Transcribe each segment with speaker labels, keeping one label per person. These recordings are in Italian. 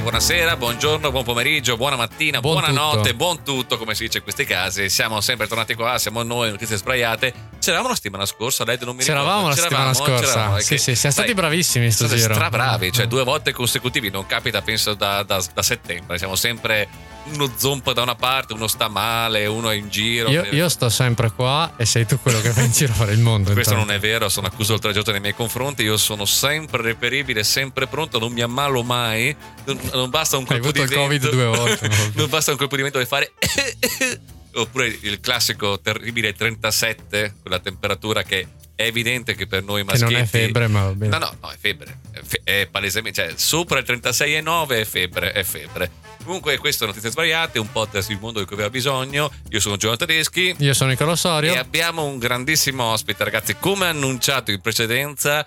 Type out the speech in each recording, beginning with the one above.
Speaker 1: buonasera, buongiorno, buon pomeriggio, buona mattina,
Speaker 2: Buon
Speaker 1: buonanotte,
Speaker 2: tutto.
Speaker 1: buon tutto, come si dice in questi casi. Siamo sempre tornati qua, siamo noi, notizie sbraiate. C'eravamo la settimana scorsa, lei non mi
Speaker 2: C'eravamo la
Speaker 1: ricordo.
Speaker 2: settimana scorsa.
Speaker 1: c'eravamo, è
Speaker 2: Sì,
Speaker 1: che-
Speaker 2: sì, siamo stati
Speaker 1: sai,
Speaker 2: bravissimi sto
Speaker 1: State
Speaker 2: giro.
Speaker 1: stra bravi, cioè due volte consecutivi, non capita penso da, da- da settembre. Siamo sempre uno zompo da una parte, uno sta male, uno è in giro.
Speaker 2: Io, io sto sempre qua e sei tu quello che va in giro a fare il mondo.
Speaker 1: Questo
Speaker 2: intanto.
Speaker 1: non è vero, sono accuso oltraggioso nei miei confronti. Io sono sempre reperibile, sempre pronto, non mi ammalo mai. Non, non basta un
Speaker 2: Hai
Speaker 1: colpo
Speaker 2: avuto
Speaker 1: di
Speaker 2: il Covid due volte.
Speaker 1: non basta un colpo di vento per fare. Oppure il classico terribile 37, quella temperatura che è evidente che per noi
Speaker 2: Che
Speaker 1: maschietti.
Speaker 2: non è febbre, ma va bene.
Speaker 1: No, no, no, è febbre. È, fe- è palesemente, cioè sopra il 36,9 è febbre, è febbre. Comunque, questo è Notizie Sbagliate, un podcast il mondo di cui aveva bisogno. Io sono Giovanni Tedeschi.
Speaker 2: Io sono Nicolò Sorio.
Speaker 1: E abbiamo un grandissimo ospite, ragazzi. Come annunciato in precedenza,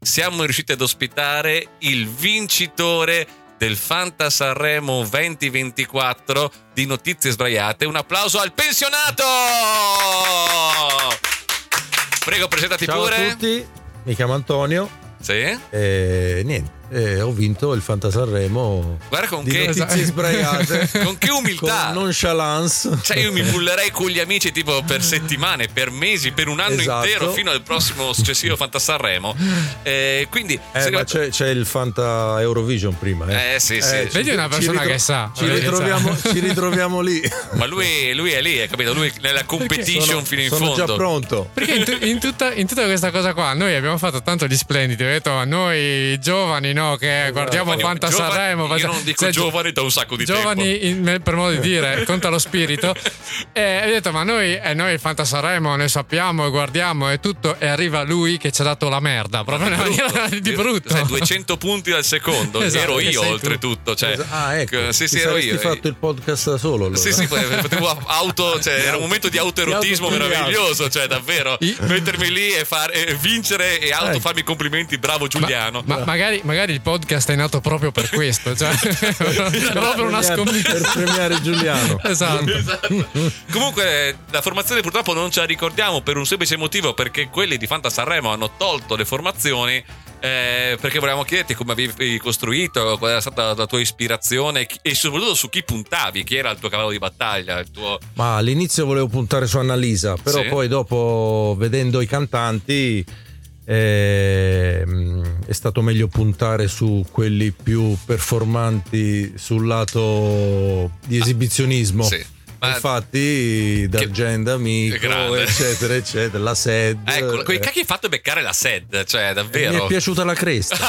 Speaker 1: siamo riusciti ad ospitare il vincitore del Fanta Sanremo 2024 di Notizie Sbagliate. Un applauso al pensionato! Prego, presentati
Speaker 3: Ciao
Speaker 1: pure.
Speaker 3: a tutti, mi chiamo Antonio
Speaker 1: Sì?
Speaker 3: e niente, eh, ho vinto il Fanta Sanremo
Speaker 1: Guarda con
Speaker 3: di
Speaker 1: che,
Speaker 3: notizie sbraiate.
Speaker 1: con che umiltà.
Speaker 3: Con nonchalance.
Speaker 1: Cioè, io mi bullerei con gli amici tipo per settimane, per mesi, per un anno
Speaker 3: Esatto.
Speaker 1: intero, fino al prossimo successivo Fanta Sanremo. Eh, quindi,
Speaker 3: Eh, ma c'è, c'è il Fanta Eurovision prima. Eh,
Speaker 1: Eh, sì, sì.
Speaker 3: ci-
Speaker 2: Vedi una persona
Speaker 3: ritro-
Speaker 2: che sa.
Speaker 3: Ci ritroviamo, ci ritroviamo lì.
Speaker 1: Ma lui, lui è lì, hai capito? Lui è nella competition
Speaker 3: sono
Speaker 1: fino in
Speaker 3: sono
Speaker 1: fondo.
Speaker 3: già pronto.
Speaker 2: Perché in, tu- in tutta, in tutta questa cosa qua noi abbiamo fatto tanto gli splendidi. Ho detto a noi giovani, no, che guardiamo
Speaker 1: Giovani-
Speaker 2: Fanta Sanremo.
Speaker 1: Io non dico
Speaker 2: cioè,
Speaker 1: giovani da un sacco di
Speaker 2: giovani
Speaker 1: tempo.
Speaker 2: in- per modo di dire, conta lo spirito. E ho detto, ma noi, eh, noi il Fanta Sanremo ne sappiamo e guardiamo e tutto. E arriva lui che ci ha dato la merda, proprio in una maniera di brutto.
Speaker 1: Sai, 200 punti al secondo.
Speaker 2: Esatto,
Speaker 1: ero io, oltretutto. Cioè,
Speaker 3: ah, ecco.
Speaker 1: Sì, sì, ero io.
Speaker 3: fatto il podcast da solo. Allora.
Speaker 1: Sì, sì, potevo auto, cioè, era un momento di autoerotismo
Speaker 3: Di auto-
Speaker 1: meraviglioso, cioè davvero
Speaker 2: I-
Speaker 1: mettermi lì e, fare, e vincere e auto
Speaker 3: Ecco.
Speaker 1: farmi i complimenti, bravo Giuliano.
Speaker 2: Ma magari, magari il podcast è nato proprio per questo, cioè proprio una
Speaker 3: Per
Speaker 2: scommessa.
Speaker 3: Per premiare Giuliano.
Speaker 2: Esatto.
Speaker 1: Comunque la formazione purtroppo non ce la ricordiamo per un semplice motivo perché quelli di Fanta Sanremo hanno tolto le formazioni eh, perché volevamo chiederti come avevi costruito, qual era stata la tua ispirazione e soprattutto su chi puntavi, chi era il tuo cavallo di battaglia, il tuo...
Speaker 3: Ma all'inizio volevo puntare su Annalisa, però
Speaker 1: Sì.
Speaker 3: poi dopo vedendo i cantanti ehm, è stato meglio puntare su quelli più performanti sul lato di esibizionismo.
Speaker 1: Sì. Ma-
Speaker 3: Infatti, D'Argenda, Amico, eccetera, eccetera, la SED.
Speaker 1: Ecco, quei
Speaker 3: eh,
Speaker 1: cacchi hai fatto beccare la SED, cioè
Speaker 3: mi
Speaker 1: davvero.
Speaker 3: è piaciuta la cresta.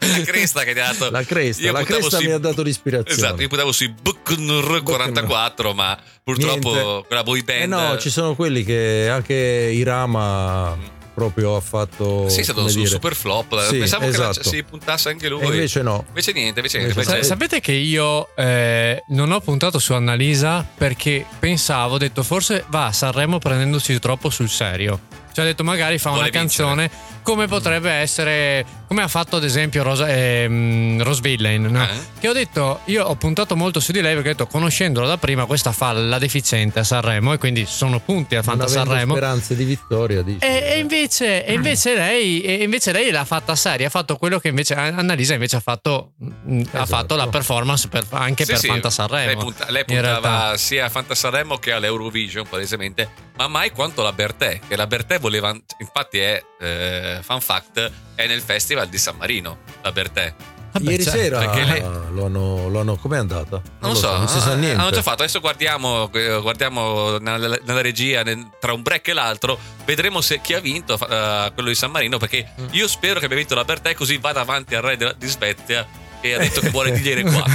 Speaker 1: la cresta che ti ha dato.
Speaker 3: La cresta,
Speaker 1: Io
Speaker 3: la cresta
Speaker 1: sui-
Speaker 3: mi ha dato l'ispirazione.
Speaker 1: Esatto, io puntavo sui Bucnr 44, ma purtroppo
Speaker 3: Niente.
Speaker 1: quella boy band.
Speaker 3: Eh no, ci sono quelli che anche Irama proprio ha fatto.
Speaker 1: Sì, è stato su
Speaker 3: dire-
Speaker 1: super flop.
Speaker 3: Sì,
Speaker 1: Pensavo che
Speaker 3: esatto.
Speaker 1: la- si puntasse anche lui.
Speaker 3: E invece no.
Speaker 1: Invece niente, invece niente.
Speaker 3: Invece-
Speaker 1: invece-
Speaker 2: Sa- sapete che io eh, non ho puntato su Annalisa perché pensavo, ho detto forse va a Sanremo prendendosi troppo sul serio. Cioè ho detto magari fa
Speaker 1: Vuole
Speaker 2: una canzone come potrebbe essere, come ha fatto ad esempio Rosa, ehm, Rose Villain, no?
Speaker 1: Eh?
Speaker 2: Che ho detto, io ho puntato molto su di lei perché ho detto conoscendola da prima questa fa la deficiente a Sanremo e quindi sono punti
Speaker 3: Non
Speaker 2: Fanta Sanremo.
Speaker 3: speranze di vittoria, dici.
Speaker 2: E, e invece, e invece lei, e invece lei l'ha fatta seria, ha fatto quello che invece Annalisa invece ha fatto, ha
Speaker 3: Esatto.
Speaker 2: fatto la performance per- anche
Speaker 1: Sì,
Speaker 2: per
Speaker 1: sì,
Speaker 2: Fanta Sanremo.
Speaker 1: Lei, punta- lei puntava sia a Fanta Sanremo che all'Eurovision, palesemente, ma mai quanto la Bertè. Che la Bertè voleva, infatti, è eh, fan fact, è nel festival di San Marino. La Bertè.
Speaker 2: Vabbè,
Speaker 3: Ieri
Speaker 2: cioè,
Speaker 3: sera
Speaker 1: perché lei-
Speaker 3: lo hanno, lo hanno- com'è andata?
Speaker 1: Non lo so,
Speaker 3: non si sa
Speaker 1: ah,
Speaker 3: niente.
Speaker 1: Hanno già fatto. Adesso guardiamo, eh, guardiamo nella, nella regia nel- tra un break e l'altro. Vedremo se chi ha vinto eh, quello di San Marino. Perché
Speaker 3: Mm.
Speaker 1: io spero che abbia vinto la Bertè, così va davanti al re della- di Svezia. E ha detto che vuole digliere qua.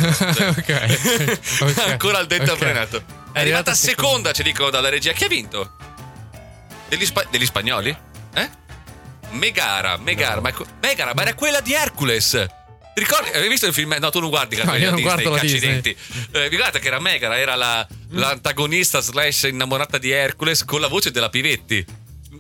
Speaker 2: Ok, ok.
Speaker 1: Ancora al dente
Speaker 2: Ok.
Speaker 1: avvelenato. È
Speaker 2: È
Speaker 1: arrivata
Speaker 2: arrivata
Speaker 1: seconda, ci dicono dalla regia. Chi ha vinto? Degli, spa- degli spagnoli? Eh? Megara, Megara,
Speaker 3: No.
Speaker 1: ma, Megara, ma era quella di Hercules. Ricordi? Avevi visto il film? No, tu non guardi
Speaker 2: No, io non guardo la
Speaker 1: accidenti. Eh, guardate che era Megara, era la- l'antagonista slash innamorata di Hercules con la voce della Pivetti.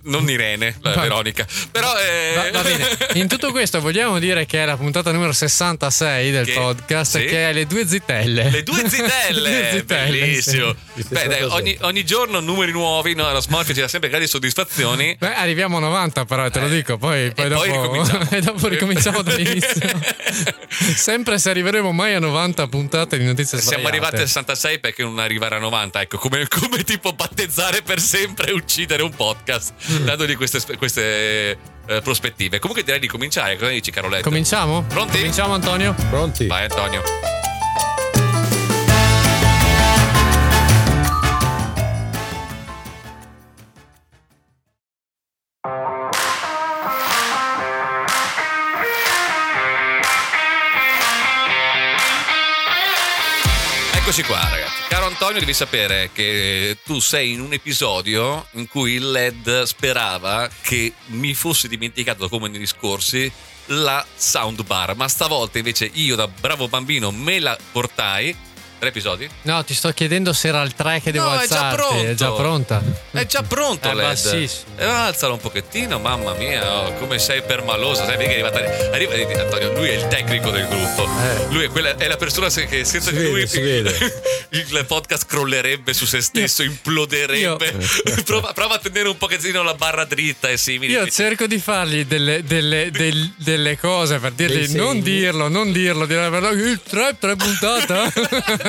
Speaker 1: Non Irene, la
Speaker 2: Va-
Speaker 1: Veronica. Però eh,
Speaker 2: Va, va bene, in tutto questo vogliamo dire che è la puntata numero 66 del
Speaker 1: Che-
Speaker 2: podcast,
Speaker 1: sì.
Speaker 2: che è le due zitelle.
Speaker 1: Le due zitelle,
Speaker 2: Le due zitelle,
Speaker 1: bellissimo.
Speaker 3: sì.
Speaker 1: Beh, dai, ogni, ogni giorno numeri nuovi, no? la Smorfia ci dà sempre grandi soddisfazioni.
Speaker 2: Beh, arriviamo a 90 però, te lo dico, poi, poi
Speaker 1: e
Speaker 2: dopo,
Speaker 1: poi ricominciamo.
Speaker 2: e dopo ricominciamo dall'inizio. Sempre se arriveremo mai a 90 puntate di notizie
Speaker 1: Siamo
Speaker 2: sbagliate.
Speaker 1: arrivati a 66 perché non arrivare a 90. Ecco, come, come tipo battezzare per sempre e uccidere un podcast. dandogli queste, queste eh, prospettive. Comunque direi di cominciare. Cosa dici, Caroletta?
Speaker 2: Cominciamo?
Speaker 1: Pronti?
Speaker 2: Cominciamo Antonio?
Speaker 3: Pronti?
Speaker 1: Vai, Antonio. Eccoci qua, ragazzi. Caro Antonio, devi sapere che tu sei in un episodio in cui il LED sperava che mi fosse dimenticato, come negli scorsi, la soundbar. Ma stavolta invece io, da bravo bambino, me la portai. Tre episodi?
Speaker 2: No, ti sto chiedendo se era il 3 che devo
Speaker 1: No, è già.
Speaker 2: È già pronta.
Speaker 1: È già pronto
Speaker 2: È
Speaker 1: LED.
Speaker 2: bassissimo.
Speaker 1: Eh, alzalo un pochettino, mamma mia, oh, come sei permaloso. Sai, che è arrivata. Arriva, vedi, Antonio, lui è il tecnico del gruppo.
Speaker 3: Eh.
Speaker 1: Lui è, quella, è la persona che senza
Speaker 3: Si
Speaker 1: di
Speaker 3: vede,
Speaker 1: lui
Speaker 3: vede.
Speaker 1: il podcast crollerebbe su se stesso, imploderebbe. prova, prova a tenere un pochettino la barra dritta e simili.
Speaker 2: Io cerco di fargli delle, delle- del- delle cose per dirgli non dirlo, non dirlo, verità, il 3, 3 puntata.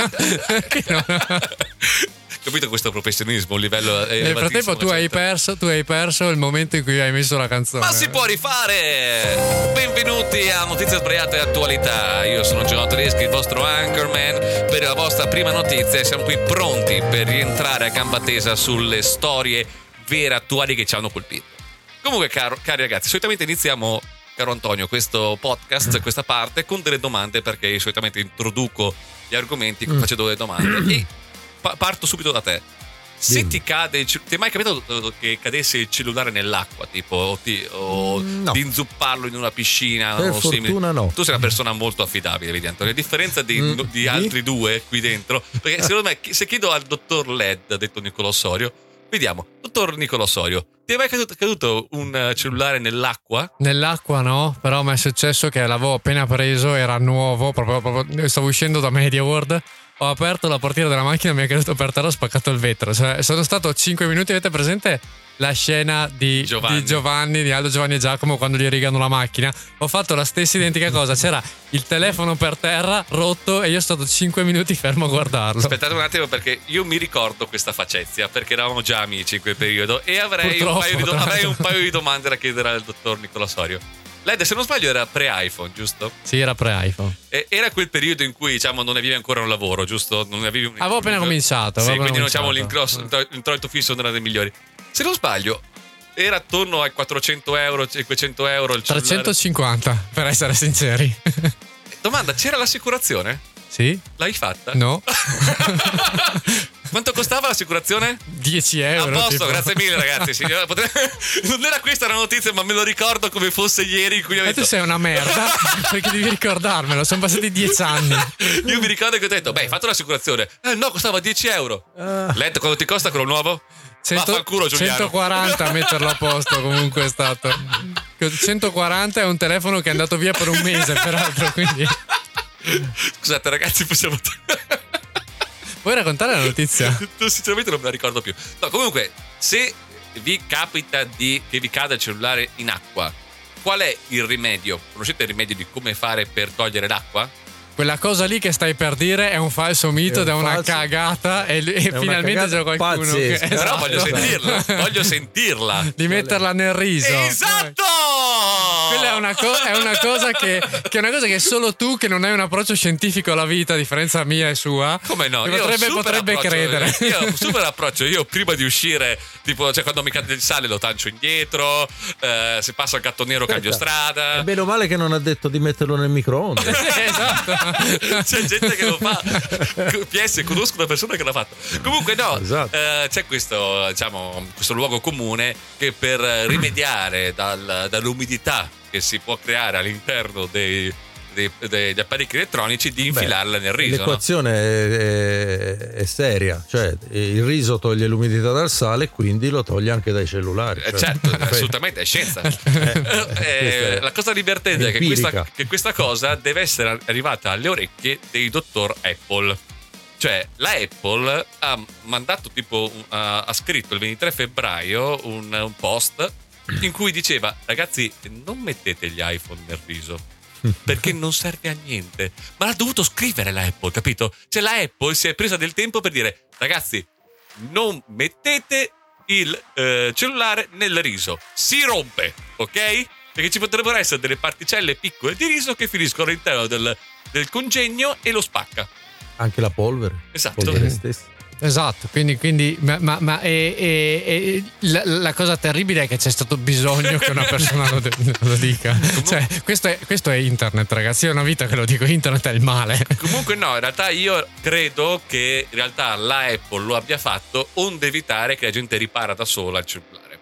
Speaker 1: Capito questo professionismo, un livello eh,
Speaker 2: Nel frattempo tu hai, perso, tu hai perso il momento in cui hai messo la canzone.
Speaker 1: Ma si può rifare! Benvenuti a Notizie Sbagliate e Attualità. Io sono Giovanni Tedeschi, il vostro anchorman per la vostra prima notizia. e Siamo qui pronti per rientrare a gamba tesa sulle storie vere attuali che ci hanno colpito. Comunque, caro- cari ragazzi, solitamente iniziamo, caro Antonio, questo podcast, questa parte, con delle domande perché solitamente introduco gli argomenti facendo delle domande. E pa- parto subito da te. Se
Speaker 3: Dimmi.
Speaker 1: ti cade, ti è mai capitato eh, che cadesse il cellulare nell'acqua, tipo, o, ti- o
Speaker 3: Mm, no.
Speaker 1: di inzupparlo in una piscina
Speaker 3: Per
Speaker 1: o
Speaker 3: fortuna no.
Speaker 1: Tu sei una persona molto affidabile, vedi Antonio. A differenza di,
Speaker 3: Mm,
Speaker 1: di altri due qui dentro, perché secondo me, se chiedo al dottor Led, detto Nicolò Osorio, vediamo, dottor Nicolò Osorio, ti è mai caduto, caduto un eh, cellulare nell'acqua?
Speaker 2: Nell'acqua no, però mi è successo che l'avevo appena preso, era nuovo, proprio, proprio- stavo uscendo da Media World. Ho aperto la portiera della macchina, mi è caduto per terra, ho spaccato il vetro. Cioè, sono stato 5 minuti, avete presente la scena di
Speaker 1: Giovanni.
Speaker 2: di Giovanni, di Aldo Giovanni e Giacomo quando gli rigano la macchina? Ho fatto la stessa identica cosa, c'era il telefono per terra rotto e io sono stato 5 minuti fermo a guardarlo.
Speaker 1: Aspettate un attimo perché io mi ricordo questa facezia perché eravamo già amici in quel periodo e avrei, un paio, di do- avrei un paio di domande da chiedere al dottor Nicolò Osorio. Led, se non sbaglio, era pre-iPhone, giusto?
Speaker 2: Sì, era pre-iPhone.
Speaker 1: E- Era quel periodo in cui diciamo, non avevi ancora un lavoro, giusto? Non avevi un
Speaker 2: Avevo appena cominciato,
Speaker 1: Sì,
Speaker 2: avevo
Speaker 1: quindi diciamo
Speaker 2: cominciato.
Speaker 1: l'incross- l'introito fisso non era dei migliori. Se non sbaglio, era attorno ai 400 euro, 500 euro il cellulare.
Speaker 2: 350, per essere sinceri.
Speaker 1: Domanda, c'era l'assicurazione?
Speaker 2: sì?
Speaker 1: L'hai fatta?
Speaker 2: No?
Speaker 1: Quanto costava l'assicurazione?
Speaker 2: 10
Speaker 1: A
Speaker 2: euro.
Speaker 1: posto,
Speaker 2: tipo.
Speaker 1: grazie mille ragazzi. Sì, potre- Non era questa la notizia, ma me lo ricordo come fosse ieri in cui ho
Speaker 2: E tu
Speaker 1: detto...
Speaker 2: sei una merda perché devi ricordarmelo, sono passati 10 anni.
Speaker 1: Io mi ricordo che ho detto, beh, hai fatto l'assicurazione. Eh no, costava 10 euro.
Speaker 3: Ah.
Speaker 1: Letto, quanto ti costa quello nuovo?
Speaker 2: 100
Speaker 1: Vaffanculo, Giuliano.
Speaker 2: 140 a metterlo a posto comunque è stato. 140 è un telefono che è andato via per un mese peraltro, quindi...
Speaker 1: Scusate ragazzi, possiamo...
Speaker 2: Vuoi raccontare la notizia?
Speaker 1: Sinceramente non me la ricordo più. No, comunque, se vi capita di, che vi cada il cellulare in acqua, qual è il rimedio? Conoscete il rimedio di come fare per togliere l'acqua?
Speaker 2: Quella cosa lì che stai per dire è un falso mito
Speaker 3: È un
Speaker 2: ed è una
Speaker 3: falso-
Speaker 2: cagata e, e finalmente c'è qualcuno che...
Speaker 3: pazzesca.
Speaker 1: Però
Speaker 2: Esatto.
Speaker 1: voglio sentirla, voglio sentirla.
Speaker 2: Di metterla nel riso.
Speaker 1: Esatto!
Speaker 2: Quella è una, co- è una cosa che, che è una cosa che solo tu che non hai un approccio scientifico alla vita, a differenza mia e sua,
Speaker 1: Come no?
Speaker 2: potrebbe, potrebbe credere.
Speaker 1: Io ho super approccio. Io prima di uscire, tipo, cioè quando mi cade il sale lo tancio indietro. eh, se passa il gatto nero cambio
Speaker 3: Aspetta,
Speaker 1: strada.
Speaker 3: È bene o male che non ha detto di metterlo nel microonde.
Speaker 2: esatto.
Speaker 1: C'è gente che lo fa. PS, conosco una persona che l'ha fatto. Comunque, no,
Speaker 3: Esatto.
Speaker 1: eh, c'è questo, diciamo, questo luogo comune che per rimediare dal- dall'umidità che si può creare all'interno dei, dei- degli apparecchi elettronici di infilarla nel riso. no?
Speaker 3: L'equazione è, è seria, cioè il riso toglie l'umidità dal sale e quindi lo toglie anche dai cellulari.
Speaker 1: Eh,
Speaker 3: cioè,
Speaker 1: certo, assolutamente, è scienza. Eh,
Speaker 3: questa
Speaker 1: la cosa divertente è che questa, che questa cosa deve essere arrivata alle orecchie dei dottor Apple. Cioè, la Apple ha mandato tipo, ha, ha scritto il 23 febbraio un, un post in cui diceva, ragazzi, non mettete gli iPhone nel riso. Perché non serve a niente. Ma l'ha dovuto scrivere la Apple, capito? Cioè, la Apple si è presa del tempo per dire, ragazzi, non mettete il eh, cellulare nel riso. Si rompe, ok? Perché ci potrebbero essere delle particelle piccole di riso che finiscono all'interno del, del congegno e lo spacca.
Speaker 3: Anche la polvere.
Speaker 1: Esatto.
Speaker 3: polvere stessa.
Speaker 2: Esatto, quindi, quindi ma, ma- ma- e- e- e la, la cosa terribile è che c'è stato bisogno che una persona lo, de- lo dica. Cioè, questo è, questo è internet, ragazzi. È una vita che lo dico: internet è il male.
Speaker 1: Comunque no, in realtà io credo che in realtà la Apple lo abbia fatto onde evitare che la gente ripara da sola il cellulare.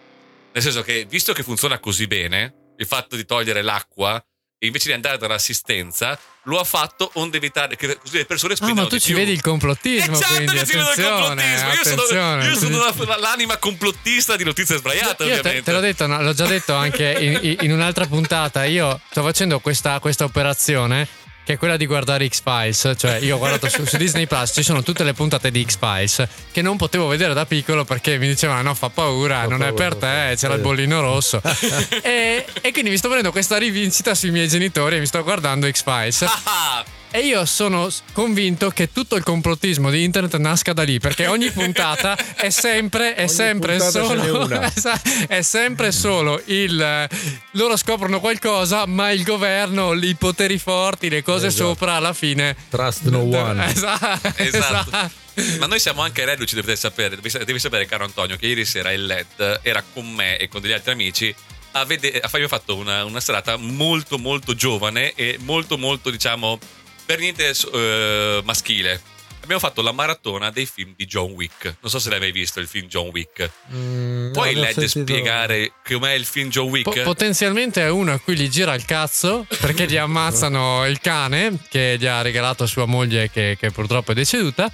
Speaker 1: Nel senso che visto che funziona così bene, il fatto di togliere l'acqua invece di andare dall'assistenza, lo ha fatto onde evitare che così le persone
Speaker 2: Ah,
Speaker 1: spendano
Speaker 2: ma tu ci
Speaker 1: più.
Speaker 2: vedi il complottismo.
Speaker 1: Esatto
Speaker 2: quindi,
Speaker 1: che si vede il complottismo. Io sono, io sono la- l'anima complottista di notizie sbagliate,
Speaker 2: Io te, te l'ho detto, no, l'ho già detto anche in, in un'altra puntata. Io sto facendo questa, questa operazione che è quella di guardare X-Files. Cioè, io ho guardato su, su Disney Plus, ci sono tutte le puntate di X-Files che non potevo vedere da piccolo perché mi dicevano: no, fa paura,
Speaker 3: Fa
Speaker 2: non è
Speaker 3: paura,
Speaker 2: per
Speaker 3: fa paura."
Speaker 2: te, c'era il bollino rosso. e, e quindi mi sto prendendo questa rivincita sui miei genitori e mi sto guardando X-Files. E io sono convinto che tutto il complottismo di internet nasca da lì, perché ogni puntata è sempre, è
Speaker 3: Ogni
Speaker 2: sempre
Speaker 3: puntata ce n'è
Speaker 2: solo.
Speaker 3: una.
Speaker 2: È sempre solo il. Loro scoprono qualcosa, ma il governo, i poteri forti, le cose
Speaker 3: Esatto.
Speaker 2: sopra alla fine.
Speaker 3: Trust no one.
Speaker 2: Esatto.
Speaker 1: Esatto. Ma noi siamo anche reduci, dovete sapere. Devi, devi sapere, caro Antonio, che ieri sera il LED era con me e con degli altri amici. A vede- abbiamo fatto una, una serata molto, molto giovane e molto, molto, diciamo, per niente eh, maschile. Abbiamo fatto la maratona dei film di John Wick. Non so se l'hai mai visto il film John Wick.
Speaker 3: Mm,
Speaker 1: Puoi
Speaker 3: no, sentito-
Speaker 1: spiegare com'è il film John Wick?
Speaker 2: Po- potenzialmente è uno a cui gli gira il cazzo perché gli ammazzano il cane che gli ha regalato sua moglie che, che purtroppo è deceduta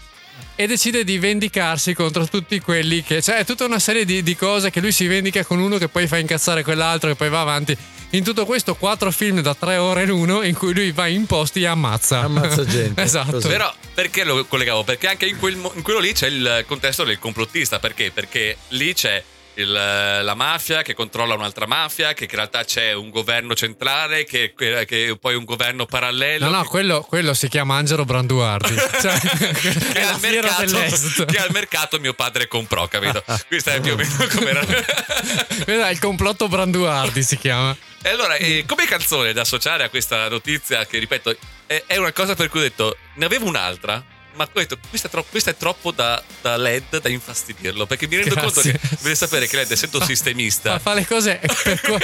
Speaker 2: e decide di vendicarsi contro tutti quelli che... Cioè è tutta una serie di, di cose che lui si vendica con uno che poi fa incazzare quell'altro che poi va avanti. In tutto questo quattro film da tre ore l'uno in cui lui va in posti e ammazza.
Speaker 3: Ammazza gente.
Speaker 2: esatto.
Speaker 3: Così.
Speaker 1: Però perché lo collegavo? Perché anche in, quel in quello lì c'è il contesto del complottista. Perché? Perché lì c'è il, la mafia che controlla un'altra mafia, che in realtà c'è un governo centrale, che, che, che poi un governo parallelo.
Speaker 2: No, no,
Speaker 1: che-
Speaker 2: quello, quello si chiama Angelo Branduardi. Cioè,
Speaker 1: che,
Speaker 2: è la
Speaker 1: al mercato, che al mercato mio padre comprò, capito? Questo è più o meno come era.
Speaker 2: Questo è il complotto Branduardi si chiama.
Speaker 1: E allora, eh, come canzone da associare a questa notizia, che ripeto, è, è una cosa per cui ho detto, ne avevo un'altra, ma ho detto, questa è, troppo, questa è troppo da, da LED da infastidirlo, perché mi rendo conto
Speaker 2: Grazie.
Speaker 1: che deve sapere che LED, essendo
Speaker 2: Ma
Speaker 1: sistemista,
Speaker 2: fa le cose per, co-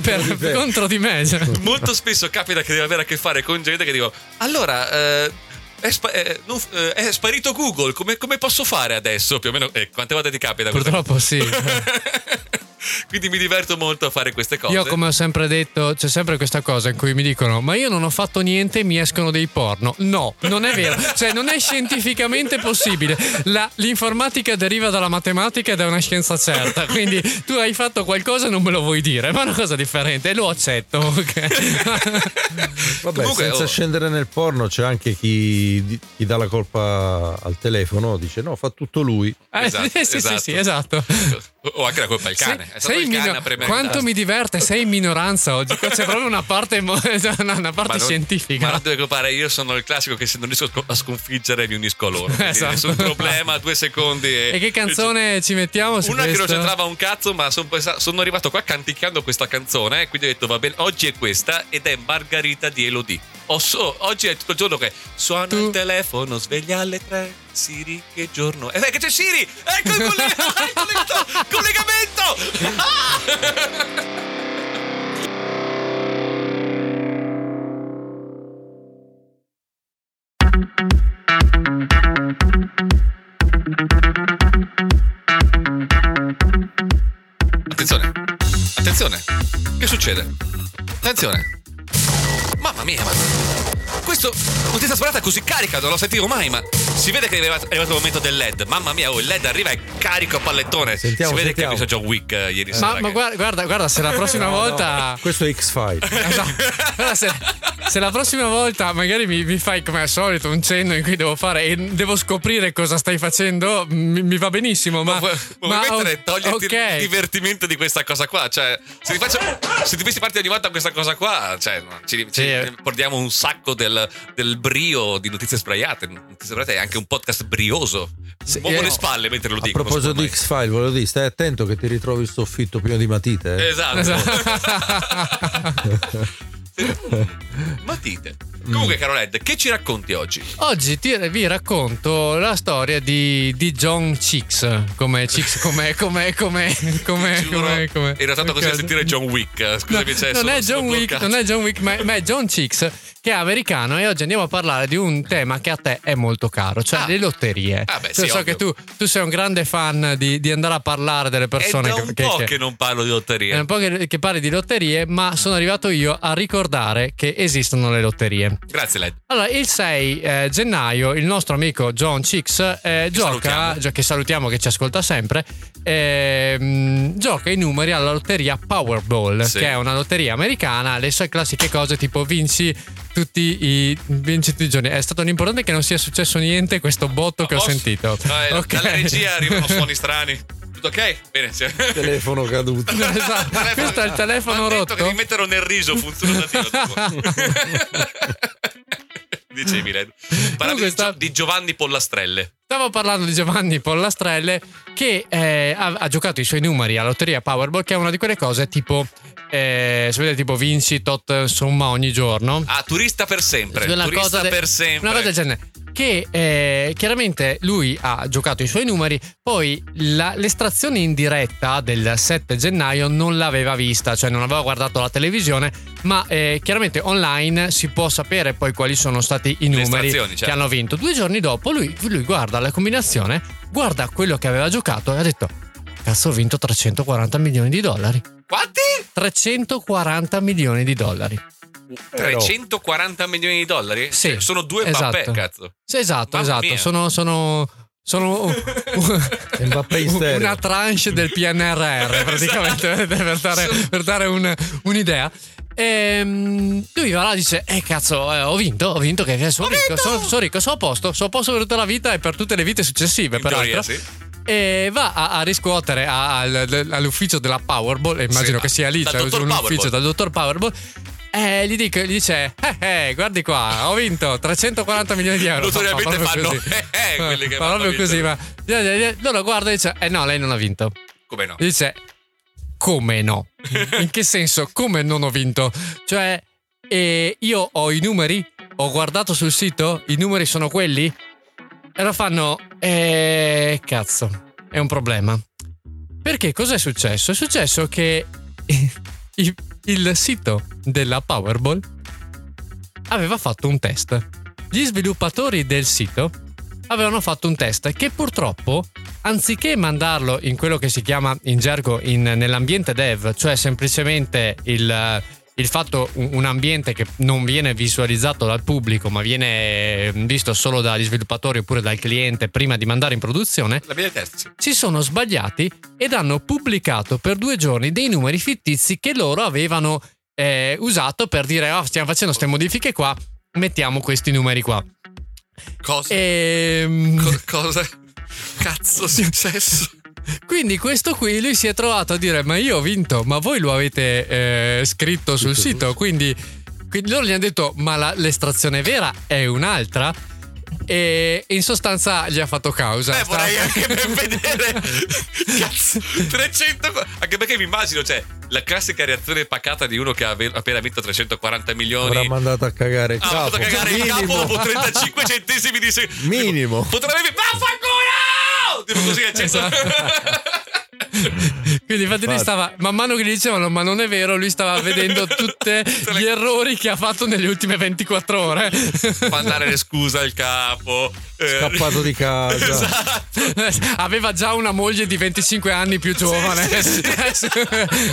Speaker 2: per-
Speaker 3: di
Speaker 2: contro di me. cioè.
Speaker 1: molto spesso capita che deve avere a che fare con gente che dico, allora... eh, è, spa- eh, non- eh, è sparito Google, come, come posso fare adesso? Più o meno, eh, quante volte ti capita? questa
Speaker 2: Purtroppo sì.
Speaker 1: Quindi mi diverto molto a fare queste cose.
Speaker 2: Io, come ho sempre detto, c'è sempre questa cosa in cui mi dicono: Ma io non ho fatto niente e mi escono dei porno. No, non è vero. Cioè, non è scientificamente possibile. La- l'informatica deriva dalla matematica ed è una scienza certa. Quindi tu hai fatto qualcosa e non me lo vuoi dire. Ma è una cosa differente e lo accetto. ok?
Speaker 3: Vabbè,
Speaker 1: Comunque,
Speaker 3: senza
Speaker 1: oh.
Speaker 3: scendere nel porno c'è anche chi, chi dà la colpa al telefono, dice no, fa tutto lui.
Speaker 2: Eh,
Speaker 1: Esatto,
Speaker 2: sì, sì,
Speaker 1: esatto.
Speaker 2: sì, sì, esatto.
Speaker 1: O anche la colpa del cane. È stato
Speaker 2: Sei
Speaker 1: il
Speaker 2: in
Speaker 1: cane
Speaker 2: quanto mi diverte, sei in minoranza oggi. Qua C'è proprio una parte, mo- una parte
Speaker 1: Ma non-
Speaker 2: scientifica.
Speaker 1: Ma non deve preoccupare, io sono il classico che se non riesco a sconfiggere mi unisco a loro.
Speaker 2: Esatto.
Speaker 1: Nessun problema, due secondi. E,
Speaker 2: E che canzone ci mettiamo? su
Speaker 1: Una che non
Speaker 2: questo?
Speaker 1: c'entrava un cazzo, ma son- sono arrivato qua canticchiando questa canzone. Quindi ho detto, va bene, oggi è questa ed è Margarita di Elodie. So- oggi è tutto il giorno che suona
Speaker 2: Tu-
Speaker 1: il telefono, sveglia alle tre. Siri, che giorno? Eh, che c'è Siri! Ecco il il collegamento! collegamento! Attenzione, attenzione, che succede? Attenzione, mamma Mamma mia, ma. Questo notizia sparata così carica, non lo sentivo mai, ma si vede che è arrivato, è arrivato il momento del LED. Mamma mia, oh, il LED arriva e carico a pallettone.
Speaker 3: Sentiamo,
Speaker 1: si vede
Speaker 3: sentiamo.
Speaker 1: che ha visto John Wick eh, ieri sera.
Speaker 2: Ma, ma
Speaker 1: che-
Speaker 2: guarda, guarda, se la prossima volta.
Speaker 3: Questo è X-File.
Speaker 2: Esatto. Guarda, se, se la prossima volta magari mi, mi fai come al solito un cenno in cui devo fare e devo scoprire cosa stai facendo, mi, mi va benissimo. Ma,
Speaker 1: Ma vuoi, vuoi
Speaker 2: ma-
Speaker 1: mettere, toglierti
Speaker 2: ok.
Speaker 1: il divertimento di questa cosa qua? Cioè, se ti faccio, se ti fossi parte ogni volta a questa cosa qua, cioè, no, ci, ci
Speaker 2: Sì,
Speaker 1: portiamo un sacco del, del brio di notizie sbraiate. Notizie sbraiate è anche un podcast brioso.
Speaker 2: Sì,
Speaker 1: Muovo
Speaker 2: eh,
Speaker 1: le spalle mentre lo
Speaker 3: A
Speaker 1: dico.
Speaker 3: proposito
Speaker 1: non so
Speaker 3: di X-File, volevo dire, stai attento che ti ritrovi il soffitto pieno di matite. eh.
Speaker 1: Esatto. Matite. Comunque, caro Led, che ci racconti oggi?
Speaker 2: Oggi ti, vi racconto la storia di, di John Chicks. Come Chicks, come, come, come, come, come, come.
Speaker 1: ero stato così a sentire John Wick. eh,
Speaker 2: No,
Speaker 1: Scusami, cioè,
Speaker 2: non, è John Wick, non è John Wick, ma, ma è John Chicks, che è americano. E oggi andiamo a parlare di un tema che a te è molto caro, cioè
Speaker 1: Ah.
Speaker 2: le lotterie.
Speaker 1: Ah, beh,
Speaker 2: Cioè,
Speaker 1: sì,
Speaker 2: so
Speaker 1: ovvio.
Speaker 2: che tu, tu sei un grande fan di, di andare a parlare delle persone
Speaker 1: è da un
Speaker 2: che-
Speaker 1: po'
Speaker 2: che-
Speaker 1: che non parlo di lotteria.
Speaker 2: è un po' che, che parli di lotterie, ma sono arrivato io a ricordare che esistono le lotterie.
Speaker 1: Grazie, Led.
Speaker 2: Allora, il 6 eh, gennaio il nostro amico John Chicks eh, gioca,
Speaker 1: salutiamo.
Speaker 2: che salutiamo che ci ascolta sempre, ehm, gioca i numeri alla lotteria Powerball,
Speaker 1: Sì.
Speaker 2: che è una lotteria americana, le sue classiche cose tipo vinci tutti i, vinci tutti i giorni. È stato importante che non sia successo niente questo botto che ho sentito.
Speaker 1: Eh,
Speaker 2: Ok.
Speaker 1: Dalla regia arrivano suoni strani. Tutto ok? Bene.
Speaker 3: Telefono caduto.
Speaker 2: Esatto. Questo è il telefono
Speaker 1: Mi detto
Speaker 2: rotto.
Speaker 1: che devi metterlo nel riso, funziona da Dio. dopo. Dicevi,
Speaker 2: Comunque
Speaker 1: di,
Speaker 2: sta-
Speaker 1: di Giovanni Pollastrelle.
Speaker 2: Stavo parlando di Giovanni Pollastrelle che eh, ha, ha giocato i suoi numeri alla lotteria Powerball, che è una di quelle cose tipo, eh, si vede tipo vinci tot somma ogni giorno.
Speaker 1: Ah, turista per sempre.
Speaker 2: Una
Speaker 1: turista
Speaker 2: cosa de-
Speaker 1: per sempre.
Speaker 2: Una cosa del genere. Che eh, chiaramente lui ha giocato i suoi numeri, poi la- l'estrazione in diretta del 7 gennaio non l'aveva vista, cioè non aveva guardato la televisione, ma eh, chiaramente online si può sapere poi quali sono stati i numeri
Speaker 1: estrazioni,
Speaker 2: che
Speaker 1: certo.
Speaker 2: hanno vinto. Due giorni dopo lui, lui guarda la combinazione, guarda quello che aveva giocato e ha detto: Cazzo, ho vinto 340 milioni di dollari.
Speaker 1: Quanti?
Speaker 2: 340 milioni di dollari.
Speaker 1: 340 milioni di dollari?
Speaker 2: Sì,
Speaker 1: Cioè, Sono due Mbappé,
Speaker 2: esatto.
Speaker 1: cazzo.
Speaker 2: Sì, esatto,
Speaker 1: Mamma
Speaker 2: esatto.
Speaker 1: mia.
Speaker 2: Sono. sono sono
Speaker 3: Mbappé
Speaker 2: una tranche del PNRR praticamente per dare, per dare un- un'idea. Ehm, lui va là e dice: Eh, cazzo, eh, ho vinto, ho vinto. Che sono ricco, sono, sono ricco, sono a posto, sono a posto per tutta la vita e per tutte le vite successive, peraltro.
Speaker 1: sì.
Speaker 2: E va a, a riscuotere a- al- all'ufficio della Powerball, e immagino
Speaker 1: Sì,
Speaker 2: che sia lì, cioè un ufficio
Speaker 1: Powerball.
Speaker 2: dal dottor Powerball. E gli, dico- gli dice: eh, eh, guardi qua, ho vinto 340 milioni di euro.
Speaker 1: Notoriamente
Speaker 2: fa
Speaker 1: fanno,
Speaker 2: così.
Speaker 1: eh, eh, quelli che
Speaker 2: Fa
Speaker 1: vanno
Speaker 2: proprio così, ma loro guarda e dice: Eh no, lei non ha vinto.
Speaker 1: Come no?
Speaker 2: Gli dice: Come no? In che senso? Come non ho vinto? Cioè, eh, io ho i numeri? Ho guardato sul sito? I numeri sono quelli? E lo fanno. Eh, cazzo, è un problema. Perché cos'è successo? È successo che il, il sito della Powerball aveva fatto un test. Gli sviluppatori del sito avevano fatto un test che purtroppo, anziché mandarlo in quello che si chiama in gergo in- nell'ambiente dev, cioè semplicemente il, il fatto un un ambiente che non viene visualizzato dal pubblico ma viene visto solo dagli sviluppatori oppure dal cliente prima di mandare in produzione, si sono sbagliati ed hanno pubblicato per due giorni dei numeri fittizi che loro avevano eh, usato per dire oh, stiamo facendo queste modifiche qua, mettiamo questi numeri qua.
Speaker 1: Cosa?
Speaker 2: Ehm,
Speaker 1: Co- cosa? Cazzo è successo?
Speaker 2: Quindi questo qui lui si è trovato a dire ma io ho vinto, ma voi lo avete eh, scritto sul sito, quindi, quindi loro gli hanno detto ma la- l'estrazione vera è un'altra e in sostanza gli ha fatto causa.
Speaker 1: Beh,
Speaker 2: Sta-
Speaker 1: vorrei anche per vedere. Cazzo, 300. Anche perché mi immagino, cioè, la classica reazione pacata di uno che ha appena vinto 350 milioni.
Speaker 3: Avrà mandato a cagare il
Speaker 1: Ah, ha
Speaker 3: capo.
Speaker 1: fatto cagare il capo
Speaker 3: Minimo.
Speaker 1: dopo 35 centesimi di secondo.
Speaker 3: Minimo.
Speaker 1: Potrebbe. Vaffanculo! Tipo così, eccetera.
Speaker 2: Esatto. Quindi infatti lui stava, man mano che gli dicevano ma non è vero, lui stava vedendo tutti gli errori che ha fatto nelle ultime 24 ore.
Speaker 1: Mandare le scuse al capo. eh,
Speaker 3: Scappato di casa.
Speaker 1: Esatto.
Speaker 2: Aveva già una moglie di 25 anni più giovane.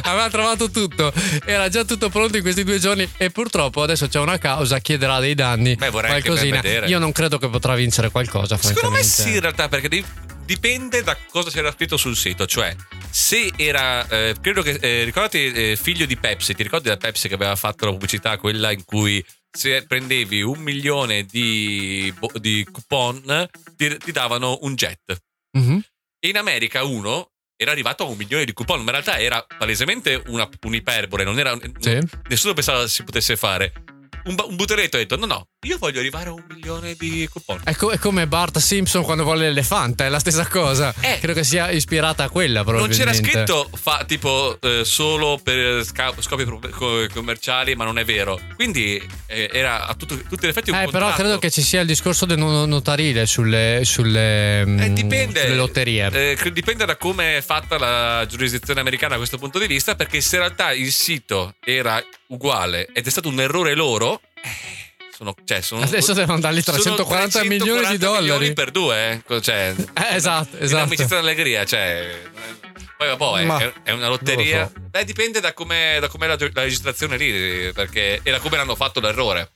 Speaker 2: Aveva trovato tutto. Era già tutto pronto in questi due giorni. E purtroppo adesso c'è una causa, chiederà dei danni.
Speaker 1: Beh, vorrei
Speaker 2: qualcosina.
Speaker 1: vedere.
Speaker 2: Io non credo che potrà vincere qualcosa.
Speaker 1: Secondo me sì, in realtà, perché di- dipende da cosa c'era scritto sul sito. Cioè, se era, eh, credo che, eh, ricordati, eh, figlio di Pepsi, ti ricordi la Pepsi che aveva fatto la pubblicità, quella in cui se prendevi un milione di, di coupon ti, ti davano un jet.
Speaker 2: Mhm.
Speaker 1: E in America uno era arrivato a un milione di coupon, ma in realtà era palesemente una, un'iperbole, non era,
Speaker 2: Sì.
Speaker 1: nessuno pensava si potesse fare. Un, un butteretto ha detto: No, no, io voglio arrivare a un milione di coupon.
Speaker 2: È, co- è come Bart Simpson quando vuole l'elefante, è la stessa cosa.
Speaker 1: Eh.
Speaker 2: Credo che sia ispirata a quella,
Speaker 1: Non
Speaker 2: probabilmente.
Speaker 1: c'era scritto fa, tipo eh, solo per sca- scopi pro- co- commerciali, ma non è vero. Quindi eh, era a tutto- tutti gli effetti un
Speaker 2: Eh, però
Speaker 1: contratto.
Speaker 2: credo che ci sia il discorso del no- notarile sulle, sulle, mm,
Speaker 1: Eh, dipende.
Speaker 2: sulle lotterie.
Speaker 1: Eh, dipende da come è fatta la giurisdizione americana da questo punto di vista, perché se in realtà il sito era uguale ed è stato un errore loro, sono, cioè, sono,
Speaker 2: Adesso devono dargli
Speaker 1: sono
Speaker 2: 340 milioni di
Speaker 1: 340
Speaker 2: dollari.
Speaker 1: milioni per due, eh. Cioè,
Speaker 2: Eh, esatto, esatto.
Speaker 1: amicizia e allegria, cioè. Poi vabbè, è, è una lotteria.
Speaker 3: lo
Speaker 1: Beh, dipende da com'è, da com'è la, la registrazione lì, perché e da come l'hanno fatto l'errore.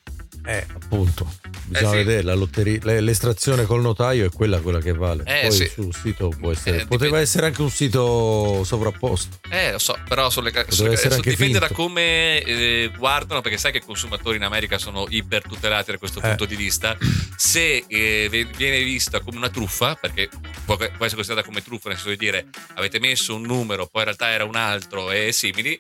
Speaker 3: Eh, appunto. Bisogna
Speaker 1: sì.
Speaker 3: vedere la lotteria. le- L'estrazione col notaio è quella, quella che vale.
Speaker 1: Eh,
Speaker 3: Poi
Speaker 1: sì.
Speaker 3: sul sito può essere.
Speaker 1: Eh,
Speaker 3: poteva essere anche un sito sovrapposto.
Speaker 1: Eh, lo so, però sulle, sulle-
Speaker 3: essere
Speaker 1: su-
Speaker 3: anche
Speaker 1: dipende
Speaker 3: finto.
Speaker 1: da come eh, guardano, perché sai che i consumatori in America sono iper tutelati da questo
Speaker 3: Eh.
Speaker 1: punto di vista. Se eh, viene vista come una truffa, perché può, può essere considerata come truffa, nel senso di dire avete messo un numero, poi in realtà era un altro e simili,